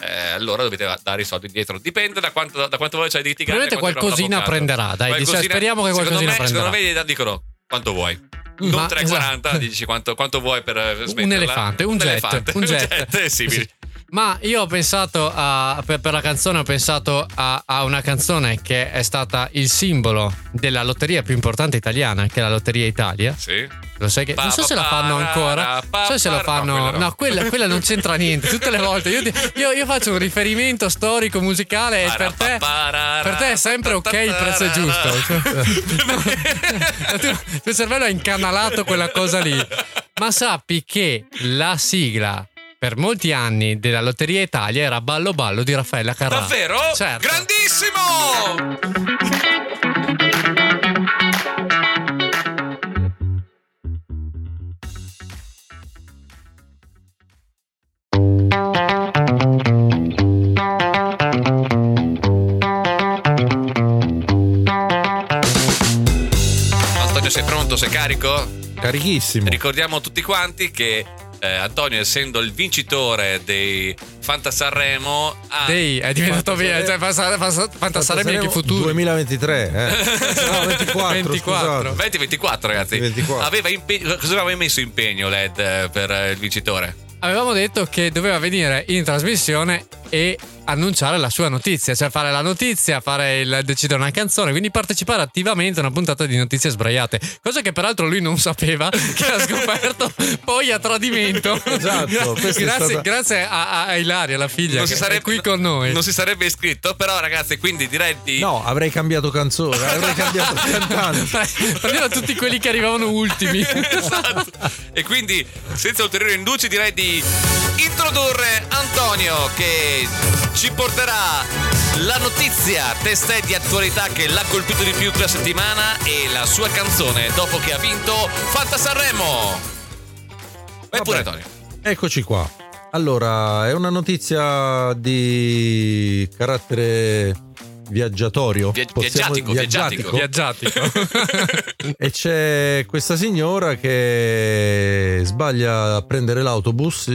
Speaker 1: eh, allora dovete dare i soldi indietro. Dipende da quanto, da quanto voi c'hai di litigare.
Speaker 2: Probabilmente qualcosina prenderà, dai,
Speaker 1: Qualcosina-
Speaker 2: dice- speriamo che
Speaker 1: me,
Speaker 2: prenderà.
Speaker 1: Secondo me dicono quanto vuoi. Non
Speaker 2: Ma-
Speaker 1: 3,40,
Speaker 2: esatto.
Speaker 1: dici quanto, quanto vuoi per smetterla.
Speaker 2: elefante, un jet,
Speaker 1: elefante,
Speaker 2: un jet.
Speaker 1: e simili.
Speaker 2: Ma io ho pensato a, per, per la canzone, ho pensato a, a una canzone che è stata il simbolo della lotteria più importante italiana, che è la Lotteria Italia.
Speaker 1: Sì.
Speaker 2: Lo sai che non so se la fanno ancora. Non so se lo fanno.
Speaker 1: No, quella no.
Speaker 2: No, quella, quella non c'entra niente. Tutte le volte io, ti- io- io faccio un riferimento storico musicale e per te, per te è sempre ok, il prezzo è giusto. Cioè, il tuo cervello ha incanalato quella cosa lì. Ma sappi che la sigla per molti anni della Lotteria Italia era Ballo Ballo di Raffaella Carrà.
Speaker 1: Davvero?
Speaker 2: Certo.
Speaker 1: Grandissimo! Antonio, sei pronto? Sei carico?
Speaker 3: Carichissimo.
Speaker 1: Ricordiamo tutti quanti che eh, Antonio, essendo il vincitore dei Fanta Sanremo, ha
Speaker 2: Dei, è diventato via. Cioè, Fanta- Fanta- Fantasaremo in che futuro.
Speaker 3: 2023, eh. No, 24.
Speaker 2: 24.
Speaker 3: scusate.
Speaker 1: 20-24 ragazzi
Speaker 3: 24.
Speaker 1: Aveva impe- cosa aveva messo impegno Led eh, per eh, il vincitore?
Speaker 2: Avevamo detto che doveva venire in trasmissione e annunciare la sua notizia, cioè fare la notizia, fare il decidere una canzone, quindi partecipare attivamente a una puntata di notizie sbraiate, cosa che peraltro lui non sapeva, che ha scoperto poi a tradimento.
Speaker 3: Esatto,
Speaker 2: grazie,
Speaker 3: stata-
Speaker 2: grazie a, a Ilaria, la figlia, che è qui con noi.
Speaker 1: non si sarebbe iscritto però ragazzi quindi direi di
Speaker 3: No, avrei cambiato canzone, avrei cambiato cantante.
Speaker 2: Prendiamo tutti quelli che arrivavano ultimi.
Speaker 1: esatto. E quindi, senza ulteriori indugi, direi di introdurre Antonio che ci porterà la notizia testè di attualità che l'ha colpito di più quella settimana e la sua canzone dopo che ha vinto Fanta Sanremo. Vai pure. Antonio.
Speaker 3: Eccoci qua. Allora, è una notizia di carattere viaggiatorio.
Speaker 1: Via-
Speaker 3: Possiamo-
Speaker 1: viaggiatico, viaggiatico.
Speaker 2: Viaggiatico.
Speaker 3: E c'è questa signora che sbaglia a prendere l'autobus,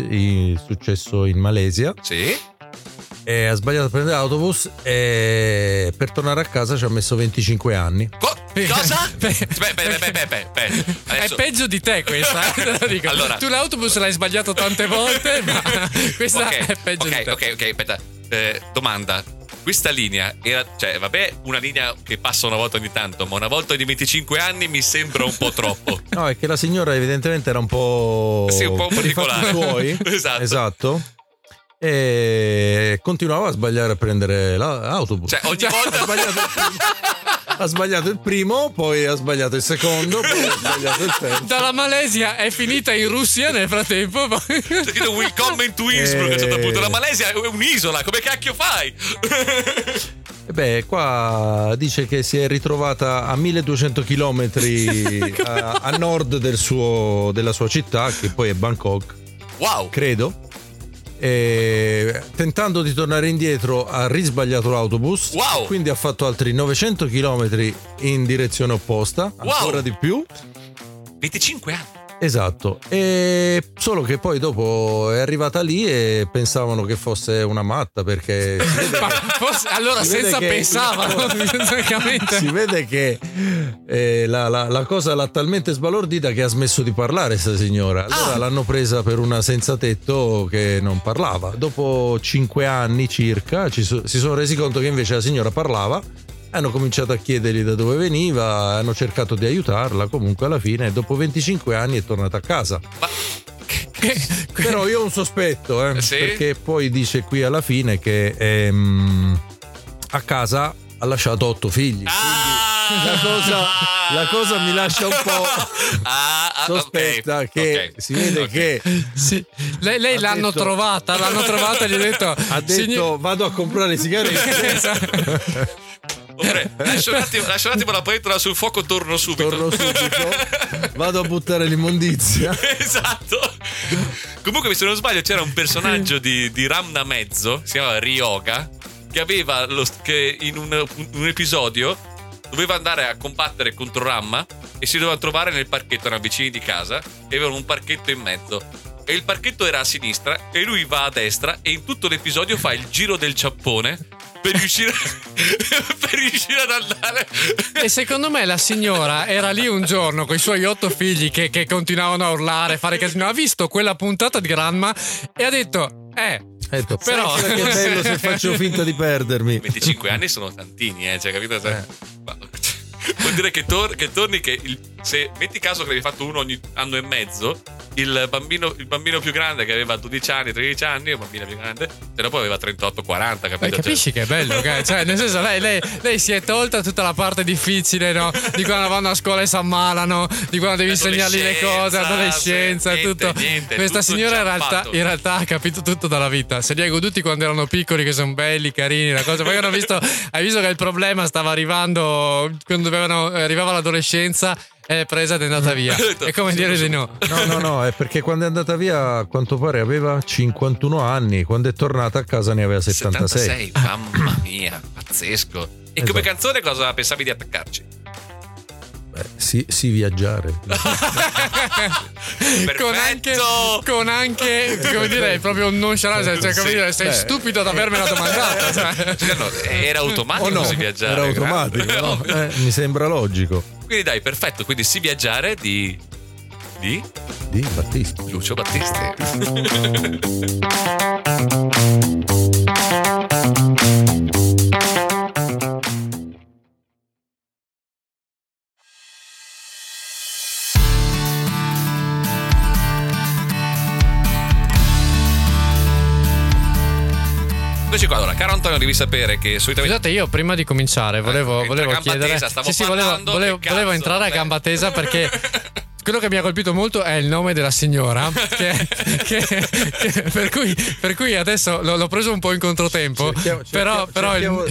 Speaker 3: successo in Malesia,
Speaker 1: Sì.
Speaker 3: E ha sbagliato a prendere l'autobus e per tornare a casa ci ha messo 25 anni.
Speaker 1: Co- cosa?
Speaker 2: Beh,
Speaker 1: Beh, beh, beh, beh, beh, beh.
Speaker 2: È peggio di te questa, eh, te.
Speaker 1: Allora.
Speaker 2: Tu l'autobus l'hai sbagliato tante volte, ma questa
Speaker 1: Ok,
Speaker 2: è peggio
Speaker 1: ok,
Speaker 2: di te.
Speaker 1: ok, ok, aspetta. Eh, domanda. questa linea era, cioè, vabbè, una linea che passa una volta ogni tanto, ma una volta ogni 25 anni mi sembra un po' troppo.
Speaker 3: No, è che la signora evidentemente era un po'...
Speaker 1: Sì, un po'
Speaker 3: per i fatti
Speaker 1: particolare.
Speaker 3: suoi.
Speaker 1: Esatto.
Speaker 3: Esatto. E continuava a sbagliare a prendere la- l'autobus.
Speaker 1: Cioè, ogni
Speaker 3: ha
Speaker 1: volta
Speaker 3: sbagliato il primo, ha sbagliato il primo, poi ha sbagliato il secondo, poi ha sbagliato il terzo.
Speaker 2: Dalla Malesia è finita in Russia nel frattempo. poi-
Speaker 1: C'è scritto Willkommen to Innsbruck a un certo
Speaker 3: Eh.
Speaker 1: punto. La Malesia è un'isola, come cacchio fai?
Speaker 3: E beh, qua dice che si è ritrovata a 1200 km a, a nord del suo- della sua città, che poi è Bangkok,
Speaker 1: wow.
Speaker 3: credo. E tentando di tornare indietro ha risbagliato l'autobus
Speaker 1: Wow.
Speaker 3: quindi ha fatto altri 900 km in direzione opposta
Speaker 1: Wow.
Speaker 3: ancora di più
Speaker 1: 25 anni.
Speaker 3: Esatto e solo che poi dopo è arrivata lì e pensavano che fosse una matta perché
Speaker 2: forse- allora senza
Speaker 3: che-
Speaker 2: pensavano,
Speaker 3: si vede che eh, la, la- la cosa l'ha talmente sbalordita che ha smesso di parlare sta signora. Allora
Speaker 1: Ah.
Speaker 3: l'hanno presa per una senza tetto che non parlava. Dopo cinque anni circa ci so- si sono resi conto che invece la signora parlava. Hanno cominciato a chiedergli da dove veniva, hanno cercato di aiutarla. Comunque alla fine, dopo 25 anni, è tornata a casa.
Speaker 1: Ma
Speaker 3: Però io ho un sospetto, eh,
Speaker 1: Sì?
Speaker 3: perché poi dice qui alla fine che ehm, a casa ha lasciato otto figli.
Speaker 1: Ah!
Speaker 3: la cosa- la cosa mi lascia un po'
Speaker 1: Ah, ah,
Speaker 3: Sospetta
Speaker 1: ok,
Speaker 3: che
Speaker 1: ok.
Speaker 3: si vede
Speaker 1: Ok.
Speaker 3: che
Speaker 2: Sì. Lei, lei
Speaker 3: Ha
Speaker 2: l'hanno
Speaker 3: detto-
Speaker 2: trovata, l'hanno trovata e gli ha detto...
Speaker 3: ha detto
Speaker 2: "Signor-
Speaker 3: vado a comprare sigarette.
Speaker 2: Esatto.
Speaker 1: Ora, lascia, un attimo, lascia un attimo la pentola sul fuoco, torno subito.
Speaker 3: Torno subito, vado a buttare l'immondizia.
Speaker 1: esatto. Comunque, se non sbaglio, c'era un personaggio di, di Ramna Mezzo, si chiamava Ryoga, che aveva lo, che in un, un episodio doveva andare a combattere contro Ramma e si doveva trovare nel parchetto, erano vicini di casa e avevano un parchetto in mezzo. E il parchetto era a sinistra e lui va a destra e in tutto l'episodio fa il giro del ciappone per riuscire, per riuscire ad andare.
Speaker 2: E secondo me la signora era lì un giorno con i suoi otto figli che, che continuavano a urlare, fare casino. Ha visto quella puntata di Granma e ha si eh,
Speaker 3: Ha detto,
Speaker 2: Però-
Speaker 3: "Sai che bello se faccio finta di perdermi.
Speaker 1: 25 anni sono tantini, eh, cioè, capito? Cioè, ma- Vuol dire che, tor- che torni che il- se metti caso che avevi fatto uno ogni anno e mezzo, il bambino, il bambino più grande che aveva 12 anni, 13 anni, la bambina più grande, e dopo aveva 38, 40, capito?
Speaker 2: Beh,
Speaker 1: Cioè,
Speaker 2: capisci che è bello, ok? Cioè, nel senso, lei, lei- lei si è tolta tutta la parte difficile, no? Di quando vanno a scuola e si ammalano, di quando devi insegnargli le cose,
Speaker 1: Adolescenza, sì,
Speaker 2: tutto.
Speaker 1: niente, niente,
Speaker 2: Questa
Speaker 1: tutto
Speaker 2: signora in realtà, in realtà ha capito tutto dalla vita. Se li ha goduti quando erano piccoli, che sono belli, carini, la cosa. Poi hanno visto, hai visto che il problema stava arrivando quando dovevano, arrivava l'adolescenza. È presa ed è andata via. È come dire di no.
Speaker 3: No, no, no, è perché quando è andata via, a quanto pare aveva 51 anni, quando è tornata a casa ne aveva 76.
Speaker 1: 76, mamma mia, pazzesco. E come
Speaker 3: Esatto.
Speaker 1: canzone cosa pensavi di attaccarci?
Speaker 3: Beh, sì, sì, viaggiare.
Speaker 2: con anche, con anche come dire proprio un nonchalance cioè come
Speaker 1: Sì.
Speaker 2: dire sei
Speaker 3: Beh.
Speaker 2: stupido ad avermela domandata cioè.
Speaker 1: Cioè, no, era automatico
Speaker 3: O no,
Speaker 1: si viaggiare.
Speaker 3: era automatico,
Speaker 1: eh?
Speaker 3: no? Eh, mi sembra logico.
Speaker 1: Quindi dai, perfetto. Quindi si viaggiare di. di
Speaker 3: Di Battisti.
Speaker 1: Lucio Battisti. Eccoci qua. Allora, caro Antonio, devi sapere che solitamente.
Speaker 2: Scusate, io prima di cominciare volevo,
Speaker 1: Ecco,
Speaker 2: volevo chiedere.
Speaker 1: tesa, stavo
Speaker 2: sì, sì, volevo, volevo- volevo entrare a gamba tesa perché. Quello che mi ha colpito molto è il nome della signora, che- che- che- per, cui, per cui adesso l'ho, l'ho preso un po' in controtempo,
Speaker 3: Cerchiamo-
Speaker 2: però,
Speaker 3: cerchiamo-
Speaker 2: però il-
Speaker 3: cerchiamo-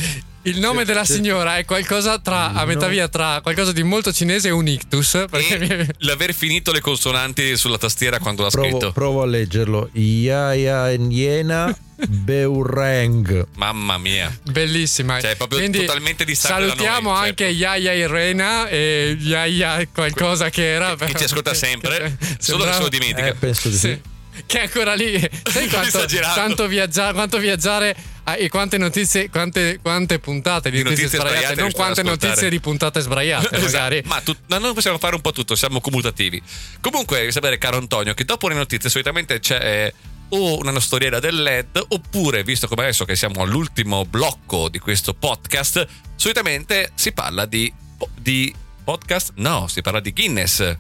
Speaker 2: il, nome della signora è qualcosa tra, a metà via tra qualcosa di molto cinese e un ictus. Perché
Speaker 1: E l'aver finito le consonanti sulla tastiera quando l'ha
Speaker 3: Provo,
Speaker 1: scritto.
Speaker 3: provo a leggerlo. Yaya Niena Beureng.
Speaker 1: Mamma mia.
Speaker 2: Bellissima.
Speaker 1: Cioè, proprio
Speaker 2: Quindi
Speaker 1: totalmente distante da
Speaker 2: Salutiamo
Speaker 1: noi,
Speaker 2: anche
Speaker 1: certo.
Speaker 2: Yaya Irena e Yaya qualcosa che era.
Speaker 1: Che ci ascolta sempre, solo che se lo dimentica.
Speaker 3: Eh, penso di sì.
Speaker 2: Sì. Che è ancora lì. Sai quanto, quanto viaggiare, quanto viaggiare e quante notizie, quante, quante puntate di,
Speaker 1: Di
Speaker 2: notizie,
Speaker 1: notizie
Speaker 2: sbagliate,
Speaker 1: sbagliate
Speaker 2: non quante
Speaker 1: ascoltare.
Speaker 2: notizie di puntate sbagliate, magari.
Speaker 1: Esatto. Ma tu- no, noi possiamo fare un po' tutto, siamo commutativi. Comunque, devi sapere, caro Antonio, che dopo le notizie solitamente c'è eh, o una storiera del LED, oppure, visto come adesso che siamo all'ultimo blocco di questo podcast, solitamente si parla di, di podcast? No, si parla di Guinness.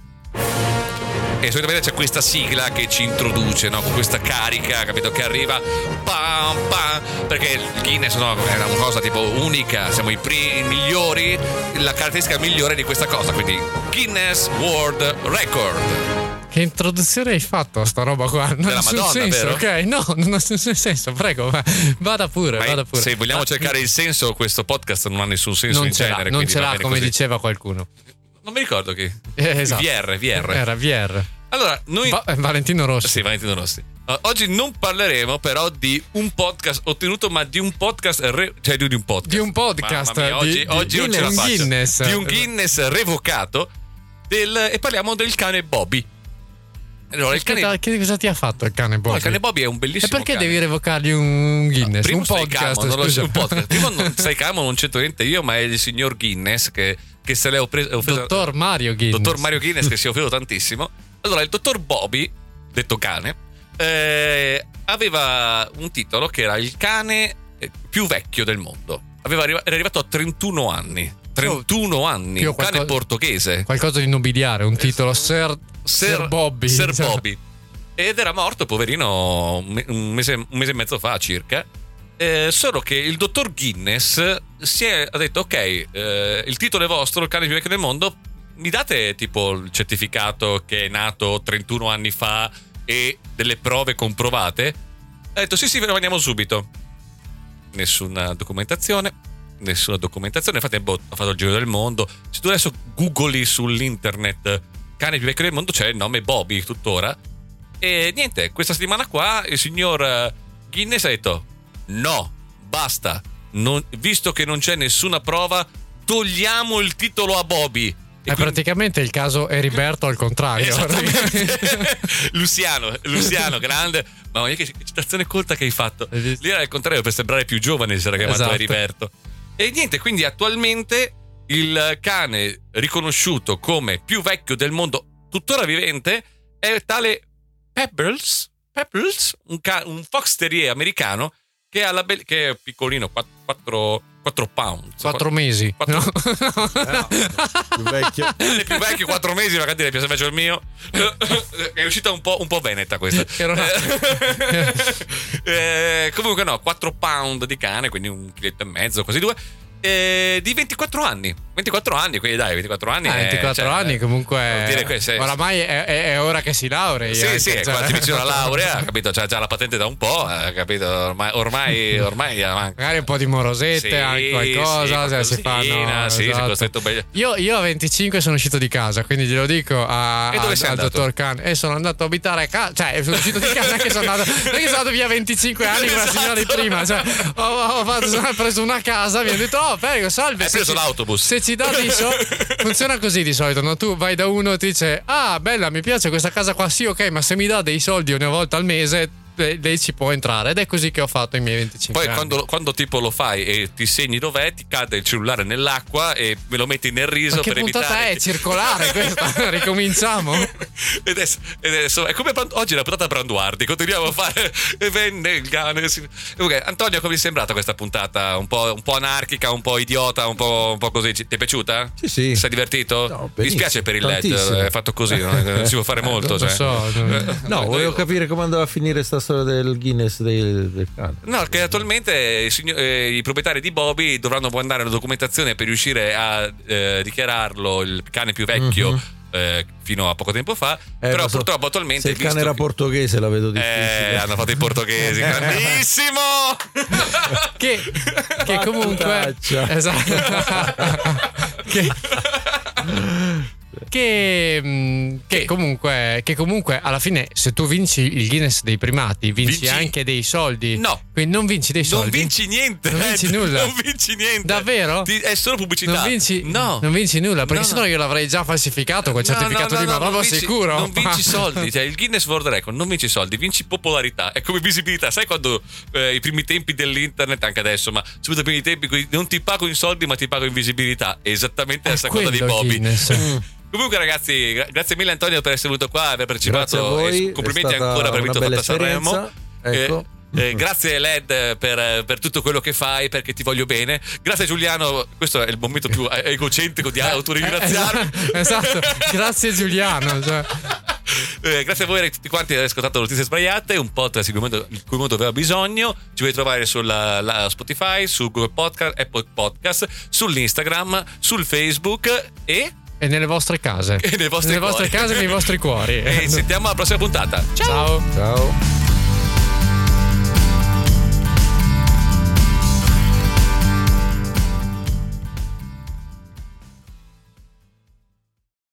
Speaker 1: E solitamente c'è questa sigla che ci introduce, no? Con questa carica, capito? Che arriva pam pam. Perché il Guinness no, è una cosa tipo unica, siamo i, primi, migliori, la caratteristica migliore di questa cosa, quindi Guinness World Record.
Speaker 2: Che introduzione hai fatto a sta roba qua? Non
Speaker 1: Della
Speaker 2: ha
Speaker 1: Madonna,
Speaker 2: senso,
Speaker 1: vero?
Speaker 2: ok? No, non ha nessun senso, prego, va- vada pure,
Speaker 1: Ma
Speaker 2: vada pure.
Speaker 1: se vogliamo
Speaker 2: Ah,
Speaker 1: cercare il senso, questo podcast non ha nessun senso
Speaker 2: non
Speaker 1: in
Speaker 2: ce
Speaker 1: genere.
Speaker 2: non ce l'ha come
Speaker 1: così.
Speaker 2: diceva qualcuno.
Speaker 1: Non mi ricordo chi.
Speaker 2: Eh, esatto.
Speaker 1: VR, VR.
Speaker 2: Era VR.
Speaker 1: Allora, noi.
Speaker 2: Va- eh, Valentino Rossi.
Speaker 1: Sì, Valentino Rossi. Uh, oggi non parleremo però di un podcast ottenuto, ma di un podcast, re- cioè di di un podcast.
Speaker 2: Di un podcast,
Speaker 1: mia, oggi,
Speaker 2: di- di-
Speaker 1: oggi ce la
Speaker 2: un
Speaker 1: faccio.
Speaker 2: Guinness.
Speaker 1: Di un Guinness revocato del- e parliamo del cane Bobby. Allora, il cane,
Speaker 2: che cosa ti ha fatto il cane Bobby?
Speaker 1: no, il cane Bobby è un
Speaker 2: e
Speaker 1: bellissimo
Speaker 2: perché
Speaker 1: cane.
Speaker 2: devi revocargli un Guinness?
Speaker 1: Primo
Speaker 2: un podcast,
Speaker 1: calmo, non lo-
Speaker 2: scusa.
Speaker 1: un podcast. Primo non stai calmo, non c'entro niente io, ma è il signor Guinness che, che se l'è offeso.
Speaker 2: Dottor Mario Guinness.
Speaker 1: Dottor Mario Guinness che si è offeso tantissimo. Allora, il dottor Bobby, detto cane, eh, aveva un titolo che era il cane eh, più vecchio del mondo. Aveva era arrivato a 31 anni. 31 anni, un cane
Speaker 2: qualcosa-
Speaker 1: portoghese.
Speaker 2: Qualcosa di nobiliare, un titolo Sir, Sir Bobby.
Speaker 1: Sir Bobby. Ed era morto, poverino, un mese, un mese e mezzo fa circa. Eh, solo che il dottor Guinness si è, detto: Ok, eh, il titolo è vostro, il cane più vecchio del mondo. Mi date tipo il certificato che è nato 31 anni fa e delle prove comprovate? Ha detto: Sì, sì, ve lo mandiamo subito. Nessuna documentazione. Nessuna documentazione. Infatti, boh, ha fatto il giro del mondo. Se tu adesso googli sull'internet cane più vecchio del mondo, c'è il nome Bobby tuttora. E niente, questa settimana qua il signor eh, Guinness ha detto: No, basta. Non- visto che non c'è nessuna prova, togliamo il titolo a Bobby. E
Speaker 2: È
Speaker 1: quindi-
Speaker 2: praticamente il caso Eriberto al contrario.
Speaker 1: Luciano, Luciano, grande. Mamma mia, che citazione colta che hai fatto.
Speaker 2: Visto?
Speaker 1: Lì era il contrario per sembrare più giovane, si era chiamato
Speaker 2: Esatto.
Speaker 1: Heriberto. E niente, quindi attualmente il cane riconosciuto come più vecchio del mondo, tuttora vivente, è tale Pebbles, Pebbles un, ca- un fox terrier americano che, ha la be- che è piccolino, 4, pound.
Speaker 2: Quattro mesi.
Speaker 1: Quattro-
Speaker 2: No.
Speaker 3: più vecchio.
Speaker 1: È più vecchio, 4 mesi, magari dire piace invece il mio. È uscita un po', un po' veneta questa.
Speaker 2: Ha-
Speaker 1: Eh, comunque no, 4 pound di cane, quindi un chiletto e mezzo, quasi due. eh, di 24 anni. 24 anni, quindi dai, 24 anni.
Speaker 2: Ah,
Speaker 1: è-
Speaker 2: 24
Speaker 1: cioè,
Speaker 2: anni comunque.
Speaker 1: vuol dire che se-
Speaker 2: Oramai è, è- è ora che si laurei.
Speaker 1: Sì,
Speaker 2: anche,
Speaker 1: sì, è
Speaker 2: cioè.
Speaker 1: quasi vicino alla laurea, capito? C'ha già la patente da un po', eh, capito? Ormai, ormai, ormai.
Speaker 2: Magari un po' di morosette,
Speaker 1: Sì,
Speaker 2: anche qualcosa.
Speaker 1: sì,
Speaker 2: cioè, si fanno.
Speaker 1: sì, sì,
Speaker 2: esatto.
Speaker 1: bello.
Speaker 2: Io, io a 25 sono uscito di casa, quindi glielo dico a,
Speaker 1: E dove
Speaker 2: al- dottor Khan. E sono andato a abitare a casa. Cioè, sono uscito di casa, non è che sono andato, non è che sono andato via 25 anni come la signora di
Speaker 1: Esatto.
Speaker 2: prima. Cioè, ho, ho fatto- ho preso una casa, mi hanno detto, oh, prego, salve.
Speaker 1: Hai
Speaker 2: se
Speaker 1: preso
Speaker 2: ci-
Speaker 1: l'autobus.
Speaker 2: Se dà dei soldi. Funziona così di solito, no? Tu vai da uno e ti dice, ah, bella, mi piace questa casa qua, sì, ok, ma se mi dà dei soldi una volta al mese, lei ci può entrare. Ed è così che ho fatto i miei 25
Speaker 1: Poi
Speaker 2: anni.
Speaker 1: quando, quando tipo lo fai e ti segni dov'è, ti cade il cellulare nell'acqua e me lo metti nel riso
Speaker 2: Ma che
Speaker 1: per
Speaker 2: puntata
Speaker 1: evitare.
Speaker 2: è? Circolare questa? Ricominciamo?
Speaker 1: E adesso, adesso- è come oggi la puntata Branduardi, continuiamo a fare e venne il cane. si- Ok, Antonio, come ti è sembrata questa puntata? Un po', un po' anarchica, un po' idiota, un po', un po' così. Ti è piaciuta?
Speaker 3: Sì, sì.
Speaker 1: Ti sei divertito?
Speaker 3: No,
Speaker 1: Mi dispiace per il LED,
Speaker 3: tantissimo.
Speaker 1: è fatto così, no? non si può fare molto.
Speaker 2: Non lo
Speaker 1: cioè.
Speaker 2: so. non-
Speaker 3: No, volevo capire come andava a finire sta storia del Guinness del, del cane.
Speaker 1: No, che attualmente i, signo- eh, i proprietari di Bobby dovranno mandare una documentazione per riuscire a eh, dichiararlo il cane più vecchio
Speaker 3: Mhm.
Speaker 1: eh, fino a poco tempo fa.
Speaker 3: Eh,
Speaker 1: però
Speaker 3: so.
Speaker 1: purtroppo attualmente.
Speaker 3: Se il cane era
Speaker 1: che-
Speaker 3: portoghese la vedo
Speaker 1: Eh,
Speaker 3: difficile.
Speaker 1: hanno fatto i portoghesi, grandissimo!
Speaker 2: che, che comunque esatto che, che, mh, che
Speaker 1: Che?
Speaker 2: comunque che comunque alla fine se tu vinci il Guinness dei primati vinci,
Speaker 1: Vinci-
Speaker 2: anche dei soldi
Speaker 1: No.
Speaker 2: quindi non vinci dei
Speaker 1: Non
Speaker 2: soldi
Speaker 1: vinci niente,
Speaker 2: Non vinci nulla.
Speaker 1: Non vinci niente.
Speaker 2: Davvero?
Speaker 1: Ti- è solo pubblicità.
Speaker 2: non vinci,
Speaker 1: No.
Speaker 2: non vinci nulla perché
Speaker 1: No,
Speaker 2: sennò
Speaker 1: no.
Speaker 2: io l'avrei già falsificato quel certificato
Speaker 1: no, no, no,
Speaker 2: proprio
Speaker 1: non vinci-
Speaker 2: sicuro
Speaker 1: Non vinci soldi, cioè il Guinness World Record non vinci soldi, vinci popolarità. È come visibilità. Sai quando eh, i primi tempi dell'internet, anche adesso, ma soprattutto i primi tempi, non ti pago in soldi, ma ti pago in visibilità. È esattamente la stessa cosa di Bobby.
Speaker 2: Guinness.
Speaker 1: Comunque, ragazzi, gra- grazie mille, Antonio, per essere venuto qua, aver partecipato.
Speaker 3: Voi,
Speaker 1: e complimenti ancora per aver vinto Fatta Sanremo.
Speaker 3: esperienza. Ecco.
Speaker 1: Eh, eh, grazie Led per, per tutto quello che fai perché ti voglio bene grazie Giuliano questo è il momento più egocentrico di autoringraziarmi
Speaker 2: esatto grazie Giuliano cioè.
Speaker 1: Eh, grazie a voi tutti quanti di aver ascoltato Notizie Sbagliate, un podcast di cui il mondo aveva bisogno. Ci potete trovare sulla Spotify, su Google Podcast, Apple Podcast, sull'Instagram, sul Facebook e...
Speaker 2: E nelle vostre case.
Speaker 1: E nelle vostre,
Speaker 2: nelle vostre case e nei vostri cuori.
Speaker 1: E sentiamo alla prossima puntata.
Speaker 2: Ciao.
Speaker 3: Ciao.